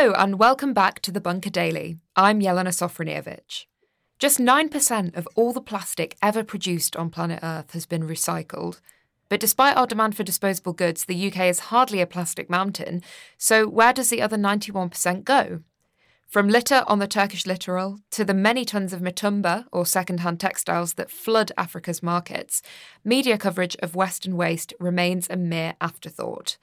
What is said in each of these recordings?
Hello, and welcome back to the Bunker Daily. I'm Jelena Sofronijevic. Just 9% of all the plastic ever produced on planet Earth has been recycled. But despite our demand for disposable goods, the UK is hardly a plastic mountain. So, where does the other 91% go? From litter on the Turkish littoral to the many tons of mitumba or second-hand textiles that flood Africa's markets, media coverage of Western waste remains a mere afterthought.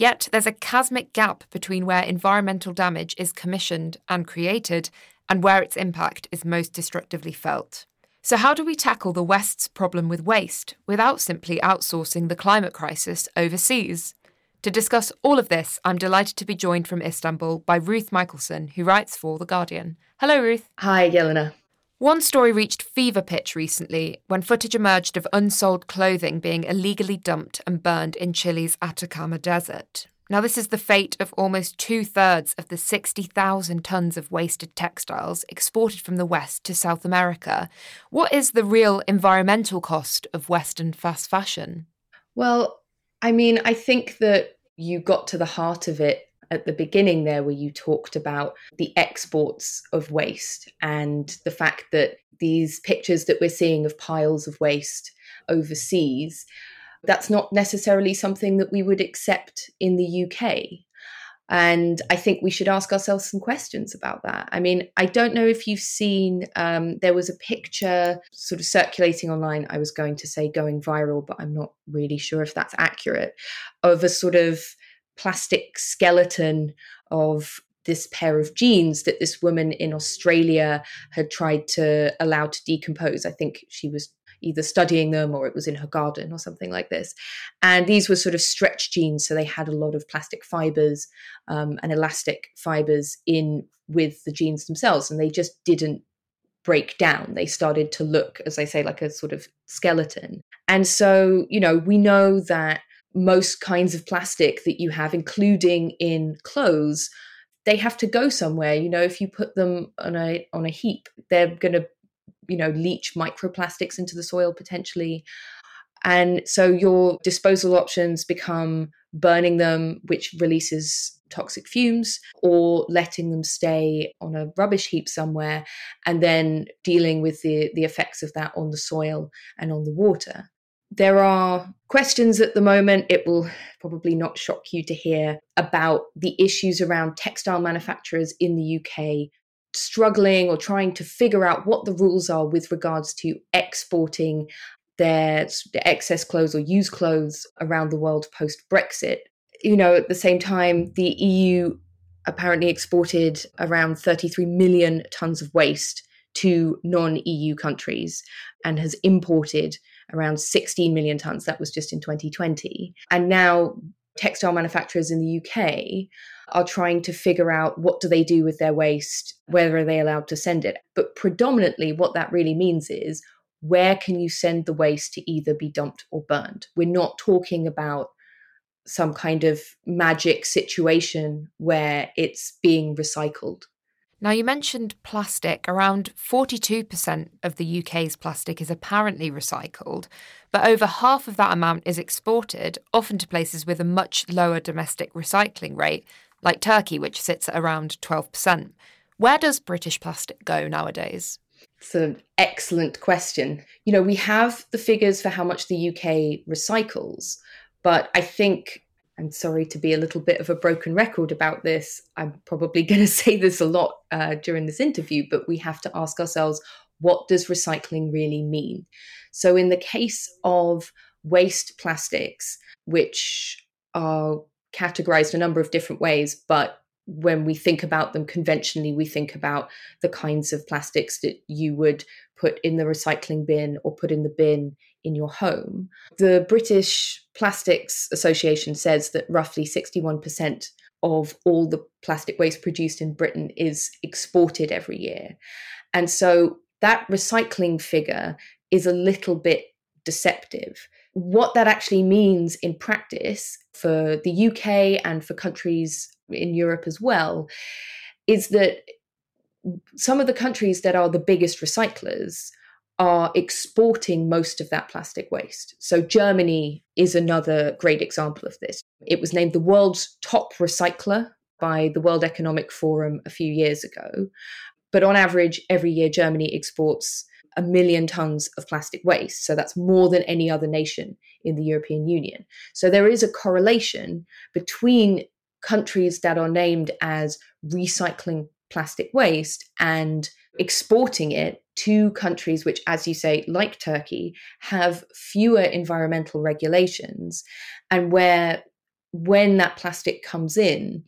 Yet there's a chasmic gap between where environmental damage is commissioned and created and where its impact is most destructively felt. So, how do we tackle the West's problem with waste without simply outsourcing the climate crisis overseas? To discuss all of this, I'm delighted to be joined from Istanbul by Ruth Michaelson, who writes for The Guardian. Hello, Ruth. Hi, Jelena. One story reached fever pitch recently when footage emerged of unsold clothing being illegally dumped and burned in Chile's Atacama Desert. Now, this is the fate of almost two thirds of the 60,000 tonnes of wasted textiles exported from the West to South America. What is the real environmental cost of Western fast fashion? Well, I mean, I think that you got to the heart of it at the beginning there, where you talked about the exports of waste and the fact that these pictures that we're seeing of piles of waste overseas that's not necessarily something that we would accept in the UK. And I think we should ask ourselves some questions about that. I mean, I don't know if you've seen, um, there was a picture sort of circulating online. I was going to say going viral, but I'm not really sure if that's accurate, of a sort of plastic skeleton of this pair of jeans that this woman in Australia had tried to allow to decompose. I think she was either studying them or it was in her garden or something like this. And these were sort of stretch jeans, so they had a lot of plastic fibers um, and elastic fibers in with the jeans themselves, and they just didn't break down. They started to look, as I say, like a sort of skeleton. And so, you know, we know that most kinds of plastic that you have, including in clothes, they have to go somewhere. You know, if you put them on a on a heap, they're going to you know leach microplastics into the soil potentially and so your disposal options become burning them which releases toxic fumes or letting them stay on a rubbish heap somewhere and then dealing with the the effects of that on the soil and on the water there are questions at the moment it will probably not shock you to hear about the issues around textile manufacturers in the UK struggling or trying to figure out what the rules are with regards to exporting their excess clothes or used clothes around the world post Brexit. You know, at the same time, the EU apparently exported around 33 million tons of waste to non EU countries and has imported around 16 million tons. That was just in 2020. And now textile manufacturers in the UK are trying to figure out what do they do with their waste, where are they allowed to send it. But predominantly what that really means is where can you send the waste to either be dumped or burned? We're not talking about some kind of magic situation where it's being recycled. Now, you mentioned plastic. Around 42% of the UK's plastic is apparently recycled, but over half of that amount is exported, often to places with a much lower domestic recycling rate, like Turkey, which sits at around 12%. Where does British plastic go nowadays? It's an excellent question. You know, we have the figures for how much the UK recycles, but I think I'm sorry to be a little bit of a broken record about this. I'm probably going to say this a lot uh, during this interview, but we have to ask ourselves what does recycling really mean? So, in the case of waste plastics, which are categorized a number of different ways, but when we think about them conventionally, we think about the kinds of plastics that you would put in the recycling bin or put in the bin in your home. The British Plastics Association says that roughly 61% of all the plastic waste produced in Britain is exported every year. And so that recycling figure is a little bit deceptive. What that actually means in practice for the UK and for countries in Europe as well is that some of the countries that are the biggest recyclers are exporting most of that plastic waste. So, Germany is another great example of this. It was named the world's top recycler by the World Economic Forum a few years ago. But on average, every year, Germany exports a million tons of plastic waste. So that's more than any other nation in the European Union. So there is a correlation between countries that are named as recycling plastic waste and exporting it to countries which, as you say, like Turkey, have fewer environmental regulations and where when that plastic comes in,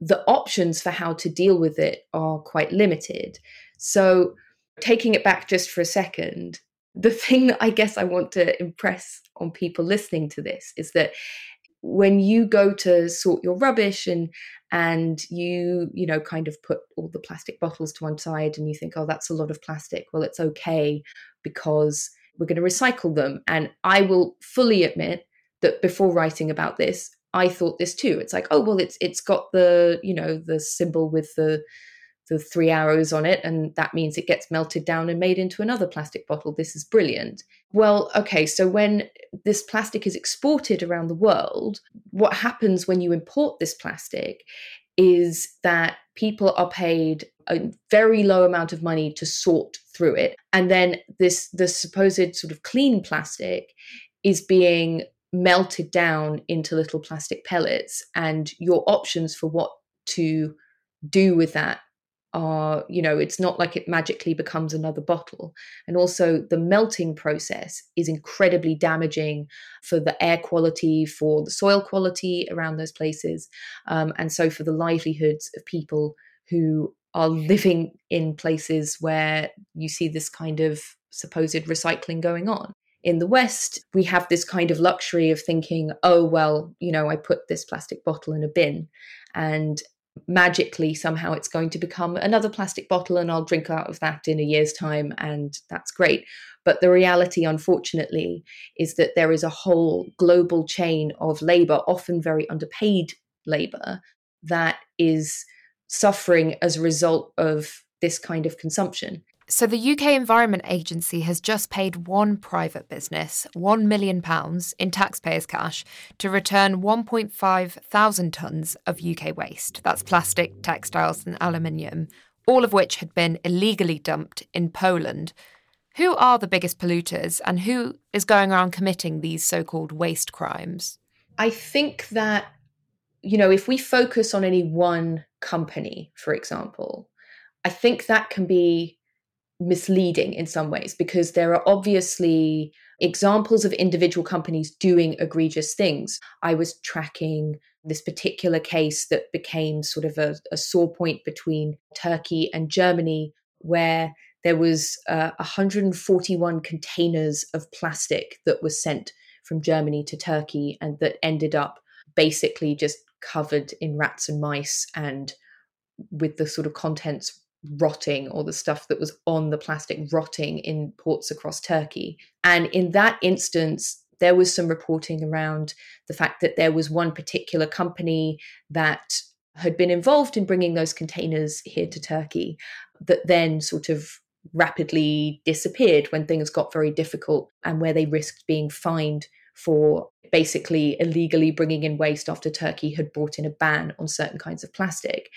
the options for how to deal with it are quite limited. So, taking it back just for a second, the thing that I guess I want to impress on people listening to this is that when you go to sort your rubbish and and you you know kind of put all the plastic bottles to one side and you think oh that's a lot of plastic. Well it's okay because we're going to recycle them. And i will fully admit that before writing about this i thought this too. It's like oh well it's it's got the you know the symbol with the the three arrows on it, and that means it gets melted down and made into another plastic bottle. This is brilliant. Well, okay, so when this plastic is exported around the world, what happens when you import this plastic is that people are paid a very low amount of money to sort through it and then this the supposed sort of clean plastic is being melted down into little plastic pellets and your options for what to do with that are you know it's not like it magically becomes another bottle. And also the melting process is incredibly damaging for the air quality for the soil quality around those places um, and so for the livelihoods of people who are living in places where you see this kind of supposed recycling going on. In the West, we have this kind of luxury of thinking, oh, well, you know, I put this plastic bottle in a bin and magically somehow it's going to become another plastic bottle and I'll drink out of that in a year's time and that's great. But the reality, unfortunately, is that there is a whole global chain of labor, often very underpaid labor, that is suffering as a result of this kind of consumption. So, the UK Environment Agency has just paid one private business £1 million in taxpayers' cash to return 1.5 thousand tonnes of UK waste. That's plastic, textiles, and aluminium, all of which had been illegally dumped in Poland. Who are the biggest polluters and who is going around committing these so called waste crimes? I think that, you know, if we focus on any one company, for example, I think that can be misleading in some ways because there are obviously examples of individual companies doing egregious things. I was tracking this particular case that became sort of a, a sore point between Turkey and Germany, where there was uh, 141 containers of plastic that was sent from Germany to Turkey and that ended up basically just covered in rats and mice and with the sort of contents rotting or the stuff that was on the plastic rotting in ports across Turkey. And in that instance, there was some reporting around the fact that there was one particular company that had been involved in bringing those containers here to Turkey that then sort of rapidly disappeared when things got very difficult and where they risked being fined for basically illegally bringing in waste after Turkey had brought in a ban on certain kinds of plastic.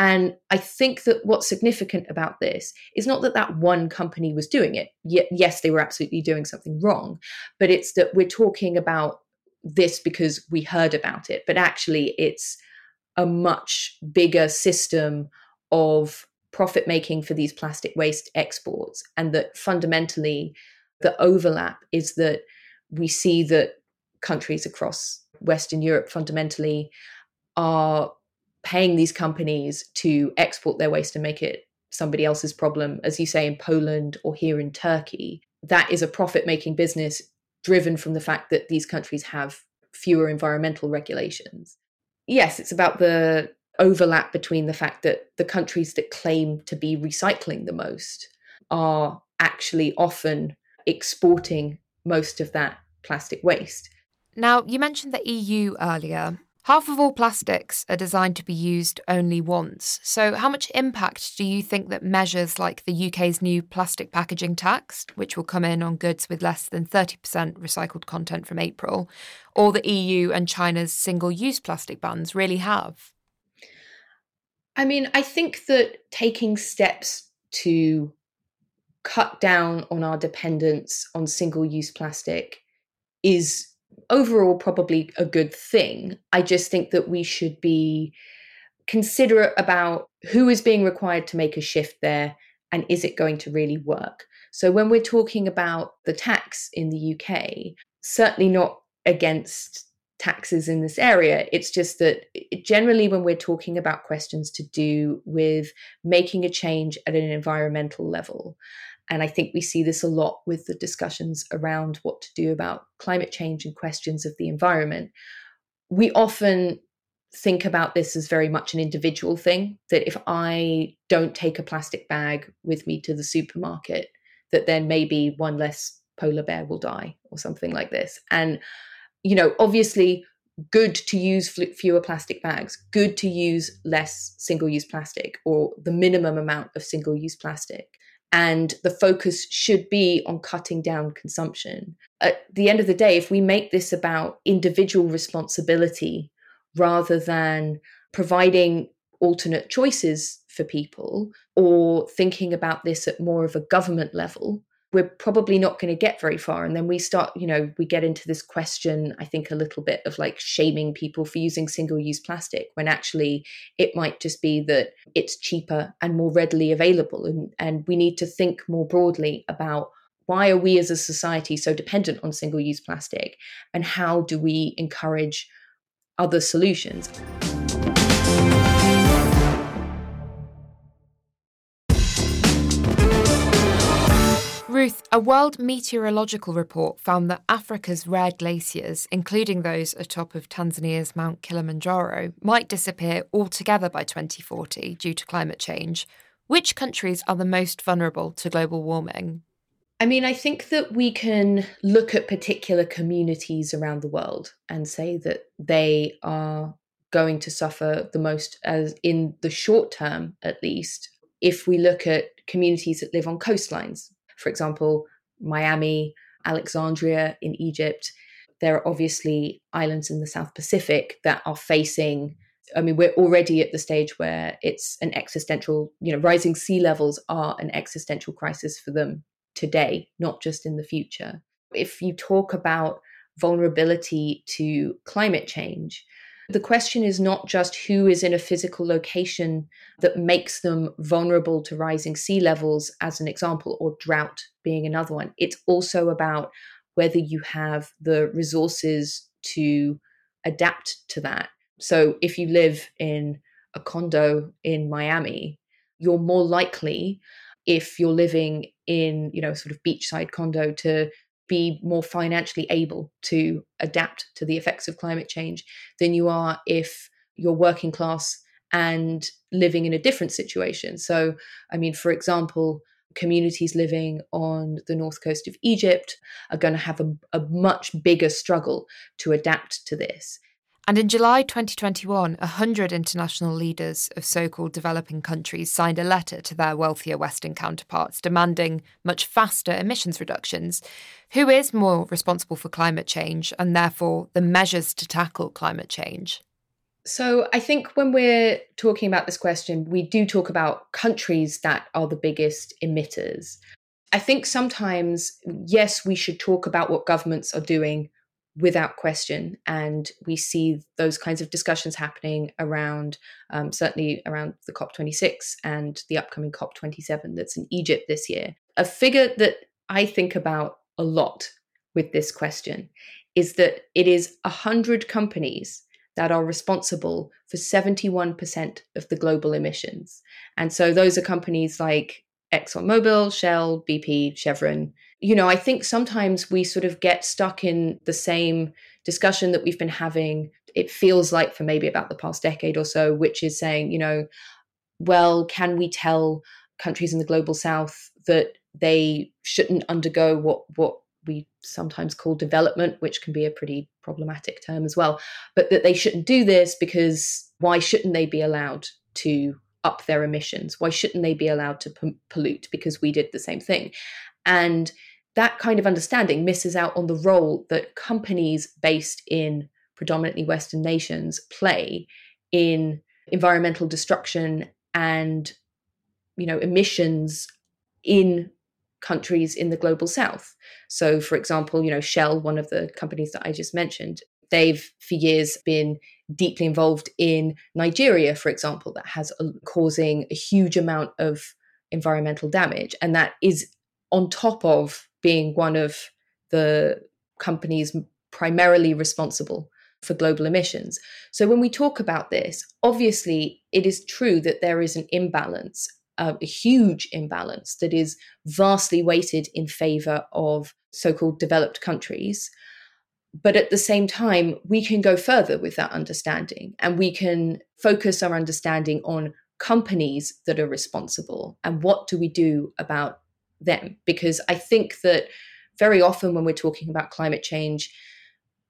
And I think that what's significant about this is not that that one company was doing it. yes, they were absolutely doing something wrong, but it's that we're talking about this because we heard about it, but actually it's a much bigger system of profit making for these plastic waste exports. And that fundamentally, the overlap is that we see that countries across Western Europe fundamentally are paying these companies to export their waste and make it somebody else's problem, as you say, in Poland or here in Turkey, that is a profit making business driven from the fact that these countries have fewer environmental regulations. Yes, it's about the overlap between the fact that the countries that claim to be recycling the most are actually often exporting most of that plastic waste. Now, you mentioned the EU earlier. Half of all plastics are designed to be used only once. So, how much impact do you think that measures like the UK's new plastic packaging tax, which will come in on goods with less than 30% recycled content from April, or the EU and China's single use plastic bans really have? I mean, I think that taking steps to cut down on our dependence on single use plastic is overall probably a good thing. I just think that we should be considerate about who is being required to make a shift there and is it going to really work. So when we're talking about the tax in the UK, certainly not against taxes in this area. It's just that generally, when we're talking about questions to do with making a change at an environmental level, and I think we see this a lot with the discussions around what to do about climate change and questions of the environment. We often think about this as very much an individual thing that if I don't take a plastic bag with me to the supermarket, that then maybe one less polar bear will die or something like this. And, you know, obviously, good to use fewer plastic bags, good to use less single use plastic or the minimum amount of single use plastic and the focus should be on cutting down consumption. At the end of the day, if we make this about individual responsibility rather than providing alternate choices for people or thinking about this at more of a government level, we're probably not going to get very far. And then we start, you know, we get into this question, I think, a little bit of like shaming people for using single use plastic when actually it might just be that it's cheaper and more readily available. And, and we need to think more broadly about why are we as a society so dependent on single use plastic and how do we encourage other solutions. A World Meteorological Report found that Africa's rare glaciers, including those atop of Tanzania's Mount Kilimanjaro, might disappear altogether by 2040 due to climate change. Which countries are the most vulnerable to global warming? I mean, I think that we can look at particular communities around the world and say that they are going to suffer the most as in the short term at least if we look at communities that live on coastlines for example, Miami, Alexandria in Egypt. There are obviously islands in the South Pacific that are facing. I mean, we're already at the stage where it's an existential, you know, rising sea levels are an existential crisis for them today, not just in the future. If you talk about vulnerability to climate change, the question is not just who is in a physical location that makes them vulnerable to rising sea levels, as an example, or drought being another one. It's also about whether you have the resources to adapt to that. So if you live in a condo in Miami, you're more likely if you're living in, you know, sort of beachside condo to be more financially able to adapt to the effects of climate change than you are if you're working class and living in a different situation. So, I mean, for example, communities living on the north coast of Egypt are going to have a, a much bigger struggle to adapt to this. And in July 2021, 100 international leaders of so called developing countries signed a letter to their wealthier Western counterparts demanding much faster emissions reductions. Who is more responsible for climate change and therefore the measures to tackle climate change? So, I think when we're talking about this question, we do talk about countries that are the biggest emitters. I think sometimes, yes, we should talk about what governments are doing without question. And we see those kinds of discussions happening around, um, certainly around the COP26 and the upcoming COP27 that's in Egypt this year. A figure that I think about a lot with this question is that it is 100 companies that are responsible for 71% of the global emissions. And so those are companies like ExxonMobil, Shell, BP, Chevron, you know, I think sometimes we sort of get stuck in the same discussion that we've been having. It feels like for maybe about the past decade or so, which is saying, you know, well, can we tell countries in the global south that they shouldn't undergo what what we sometimes call development, which can be a pretty problematic term as well, but that they shouldn't do this because why shouldn't they be allowed to up their emissions? Why shouldn't they be allowed to pollute because we did the same thing? And that kind of understanding misses out on the role that companies based in predominantly Western nations play in environmental destruction and you know emissions in countries in the global south. So for example you know shell one of the companies that i just mentioned they've for years been deeply involved in nigeria for example that has a, causing a huge amount of environmental damage. And that is on top of being one of the companies primarily responsible for global emissions. So when we talk about this, obviously it is true that there is an imbalance, uh, a huge imbalance that is vastly weighted in favor of so called developed countries. But at the same time, we can go further with that understanding and we can focus our understanding on companies that are responsible and what do we do about them. Because I think that very often when we're talking about climate change,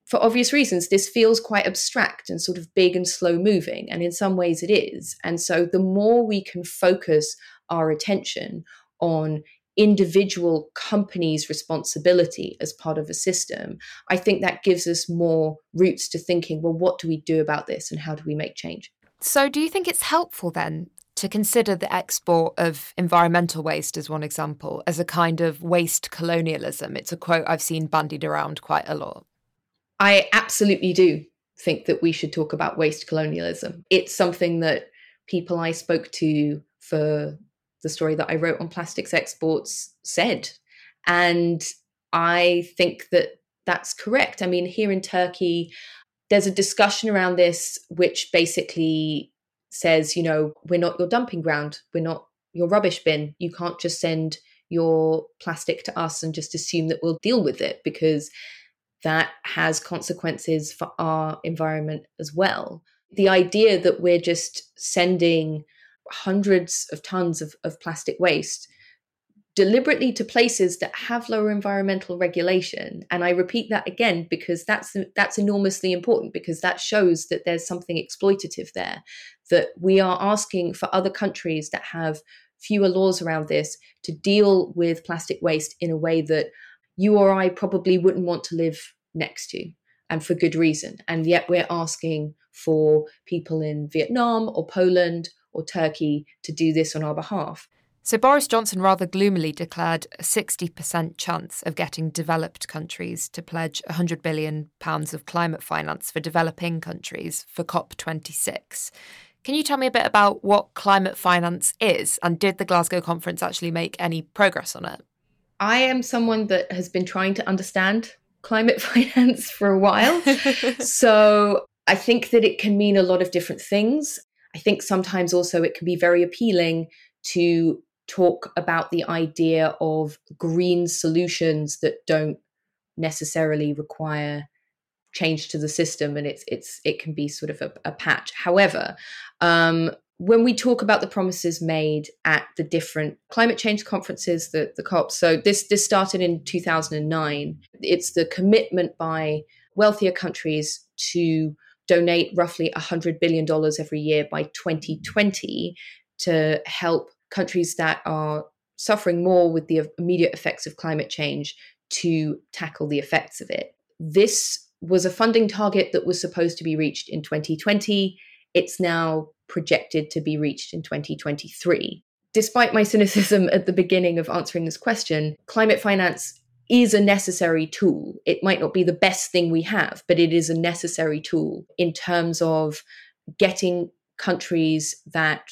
for obvious reasons, this feels quite abstract and sort of big and slow moving. And in some ways it is. And so the more we can focus our attention on individual companies' responsibility as part of a system, I think that gives us more roots to thinking, well, what do we do about this and how do we make change? So, do you think it's helpful then to consider the export of environmental waste, as one example, as a kind of waste colonialism? It's a quote I've seen bandied around quite a lot. I absolutely do think that we should talk about waste colonialism. It's something that people I spoke to for the story that I wrote on plastics exports said. And I think that that's correct. I mean, here in Turkey, there's a discussion around this which basically says, you know, we're not your dumping ground, we're not your rubbish bin. You can't just send your plastic to us and just assume that we'll deal with it because that has consequences for our environment as well. The idea that we're just sending hundreds of tons of, of plastic waste deliberately to places that have lower environmental regulation and i repeat that again because that's that's enormously important because that shows that there's something exploitative there that we are asking for other countries that have fewer laws around this to deal with plastic waste in a way that you or I probably wouldn't want to live next to, and for good reason. And yet we're asking for people in Vietnam or Poland or Turkey to do this on our behalf. So Boris Johnson rather gloomily declared a 60% chance of getting developed countries to pledge 100 billion pounds of climate finance for developing countries for COP26. Can you tell me a bit about what climate finance is and did the Glasgow conference actually make any progress on it? I am someone that has been trying to understand climate finance for a while. so I think that it can mean a lot of different things. I think sometimes also it can be very appealing to talk about the idea of green solutions that don't necessarily require change to the system and it's it's it can be sort of a, a patch however um, when we talk about the promises made at the different climate change conferences, the, the COP, so this, this started in 2009. It's the commitment by wealthier countries to donate roughly $100 billion every year by 2020 to help countries that are suffering more with the immediate effects of climate change to tackle the effects of it. This was a funding target that was supposed to be reached in 2020. It's now projected to be reached in 2023. Despite my cynicism at the beginning of answering this question, climate finance is a necessary tool. It might not be the best thing we have, but it is a necessary tool in terms of getting countries that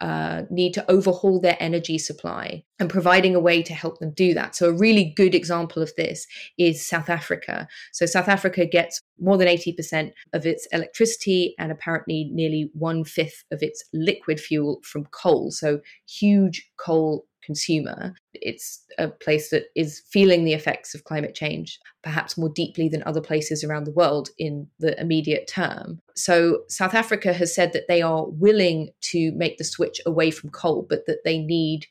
uh, need to overhaul their energy supply and providing a way to help them do that. So, a really good example of this is South Africa. So, South Africa gets more than 80% of its electricity and apparently nearly one fifth of its liquid fuel from coal. So, huge coal consumer. It's a place that is feeling the effects of climate change, perhaps more deeply than other places around the world in the immediate term. So, South Africa has said that they are willing to make the switch away from coal, but that they need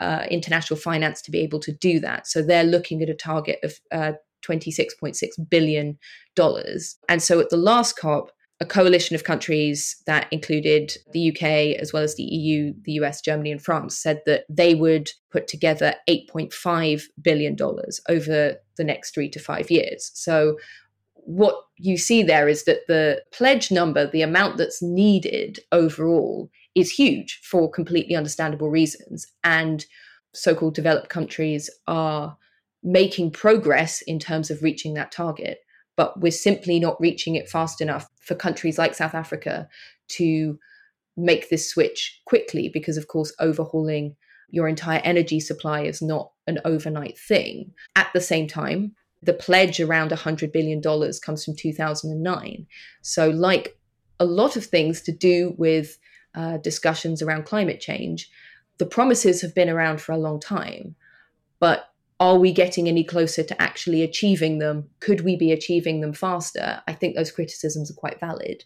uh, international finance to be able to do that. So, they're looking at a target of uh, $26.6 billion. And so, at the last COP, a coalition of countries that included the UK as well as the EU, the US, Germany, and France said that they would put together $8.5 billion over the next three to five years. So what you see there is that the pledge number, the amount that's needed overall, is huge for completely understandable reasons. And so called developed countries are making progress in terms of reaching that target. But we're simply not reaching it fast enough for countries like South Africa to make this switch quickly because, of course, overhauling your entire energy supply is not an overnight thing. At the same time, the pledge around $100 billion comes from 2009. So, like a lot of things to do with uh, discussions around climate change, the promises have been around for a long time. But are we getting any closer to actually achieving them? Could we be achieving them faster? I think those criticisms are quite valid.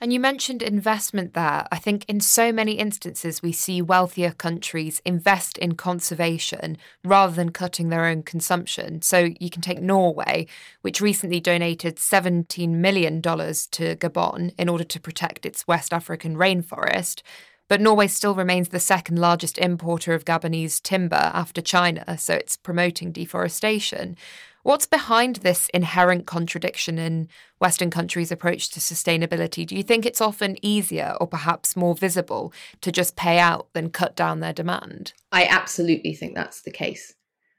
And you mentioned investment there. I think in so many instances, we see wealthier countries invest in conservation rather than cutting their own consumption. So you can take Norway, which recently donated $17 million to Gabon in order to protect its West African rainforest. But Norway still remains the second largest importer of Gabonese timber after China, so it's promoting deforestation. What's behind this inherent contradiction in Western countries' approach to sustainability? Do you think it's often easier or perhaps more visible to just pay out than cut down their demand? I absolutely think that's the case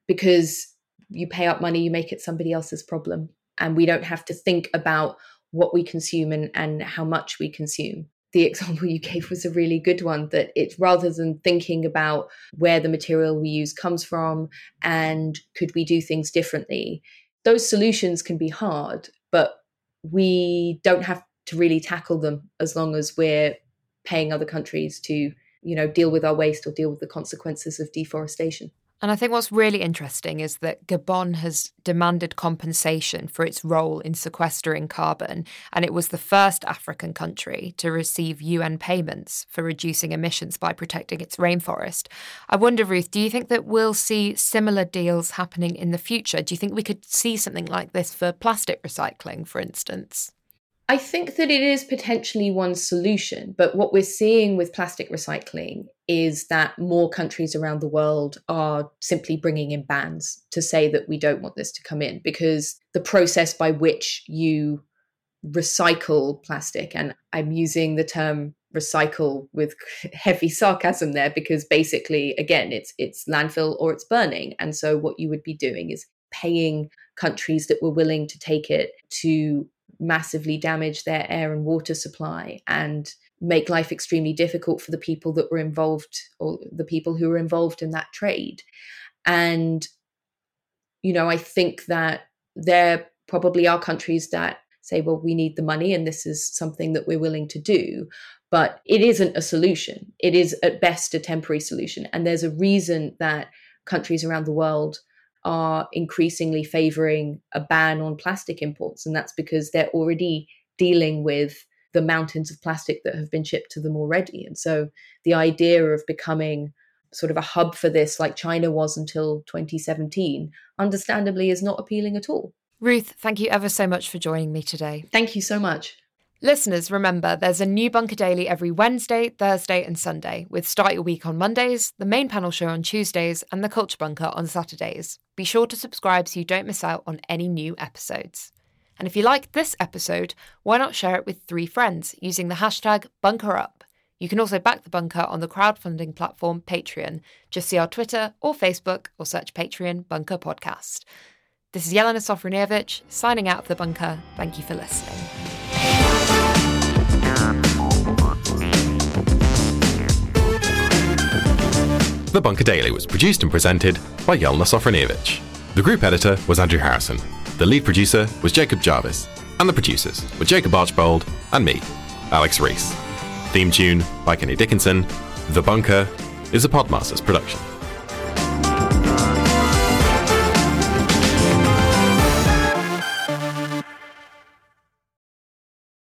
because you pay up money, you make it somebody else's problem. And we don't have to think about what we consume and, and how much we consume the example you gave was a really good one that it's rather than thinking about where the material we use comes from and could we do things differently those solutions can be hard but we don't have to really tackle them as long as we're paying other countries to you know deal with our waste or deal with the consequences of deforestation and I think what's really interesting is that Gabon has demanded compensation for its role in sequestering carbon, and it was the first African country to receive UN payments for reducing emissions by protecting its rainforest. I wonder, Ruth, do you think that we'll see similar deals happening in the future? Do you think we could see something like this for plastic recycling, for instance? I think that it is potentially one solution, but what we're seeing with plastic recycling is that more countries around the world are simply bringing in bans to say that we don't want this to come in because the process by which you recycle plastic, and I'm using the term recycle with heavy sarcasm there because basically again it's it's landfill or it's burning. And so what you would be doing is paying countries that were willing to take it to massively damage their air and water supply and make life extremely difficult for the people that were involved or the people who were involved in that trade. And, you know, I think that there probably are countries that say, well, we need the money and this is something that we're willing to do. But it isn't a solution. It is at best a temporary solution. And there's a reason that countries around the world are increasingly favoring a ban on plastic imports. And that's because they're already dealing with the mountains of plastic that have been shipped to them already. And so the idea of becoming sort of a hub for this, like China was until 2017, understandably is not appealing at all. Ruth, thank you ever so much for joining me today. Thank you so much. Listeners, remember there's a new Bunker Daily every Wednesday, Thursday, and Sunday, with Start Your Week on Mondays, the main panel show on Tuesdays, and the Culture Bunker on Saturdays. Be sure to subscribe so you don't miss out on any new episodes. And if you liked this episode, why not share it with three friends using the hashtag BunkerUp? You can also back the bunker on the crowdfunding platform Patreon. Just see our Twitter or Facebook or search Patreon Bunker Podcast. This is Jelena Sofronijevic signing out of the bunker. Thank you for listening. The Bunker Daily was produced and presented by Jelena Sofronijevic. The group editor was Andrew Harrison. The lead producer was Jacob Jarvis. And the producers were Jacob Archbold and me, Alex Rees. Theme tune by Kenny Dickinson. The Bunker is a Podmasters production.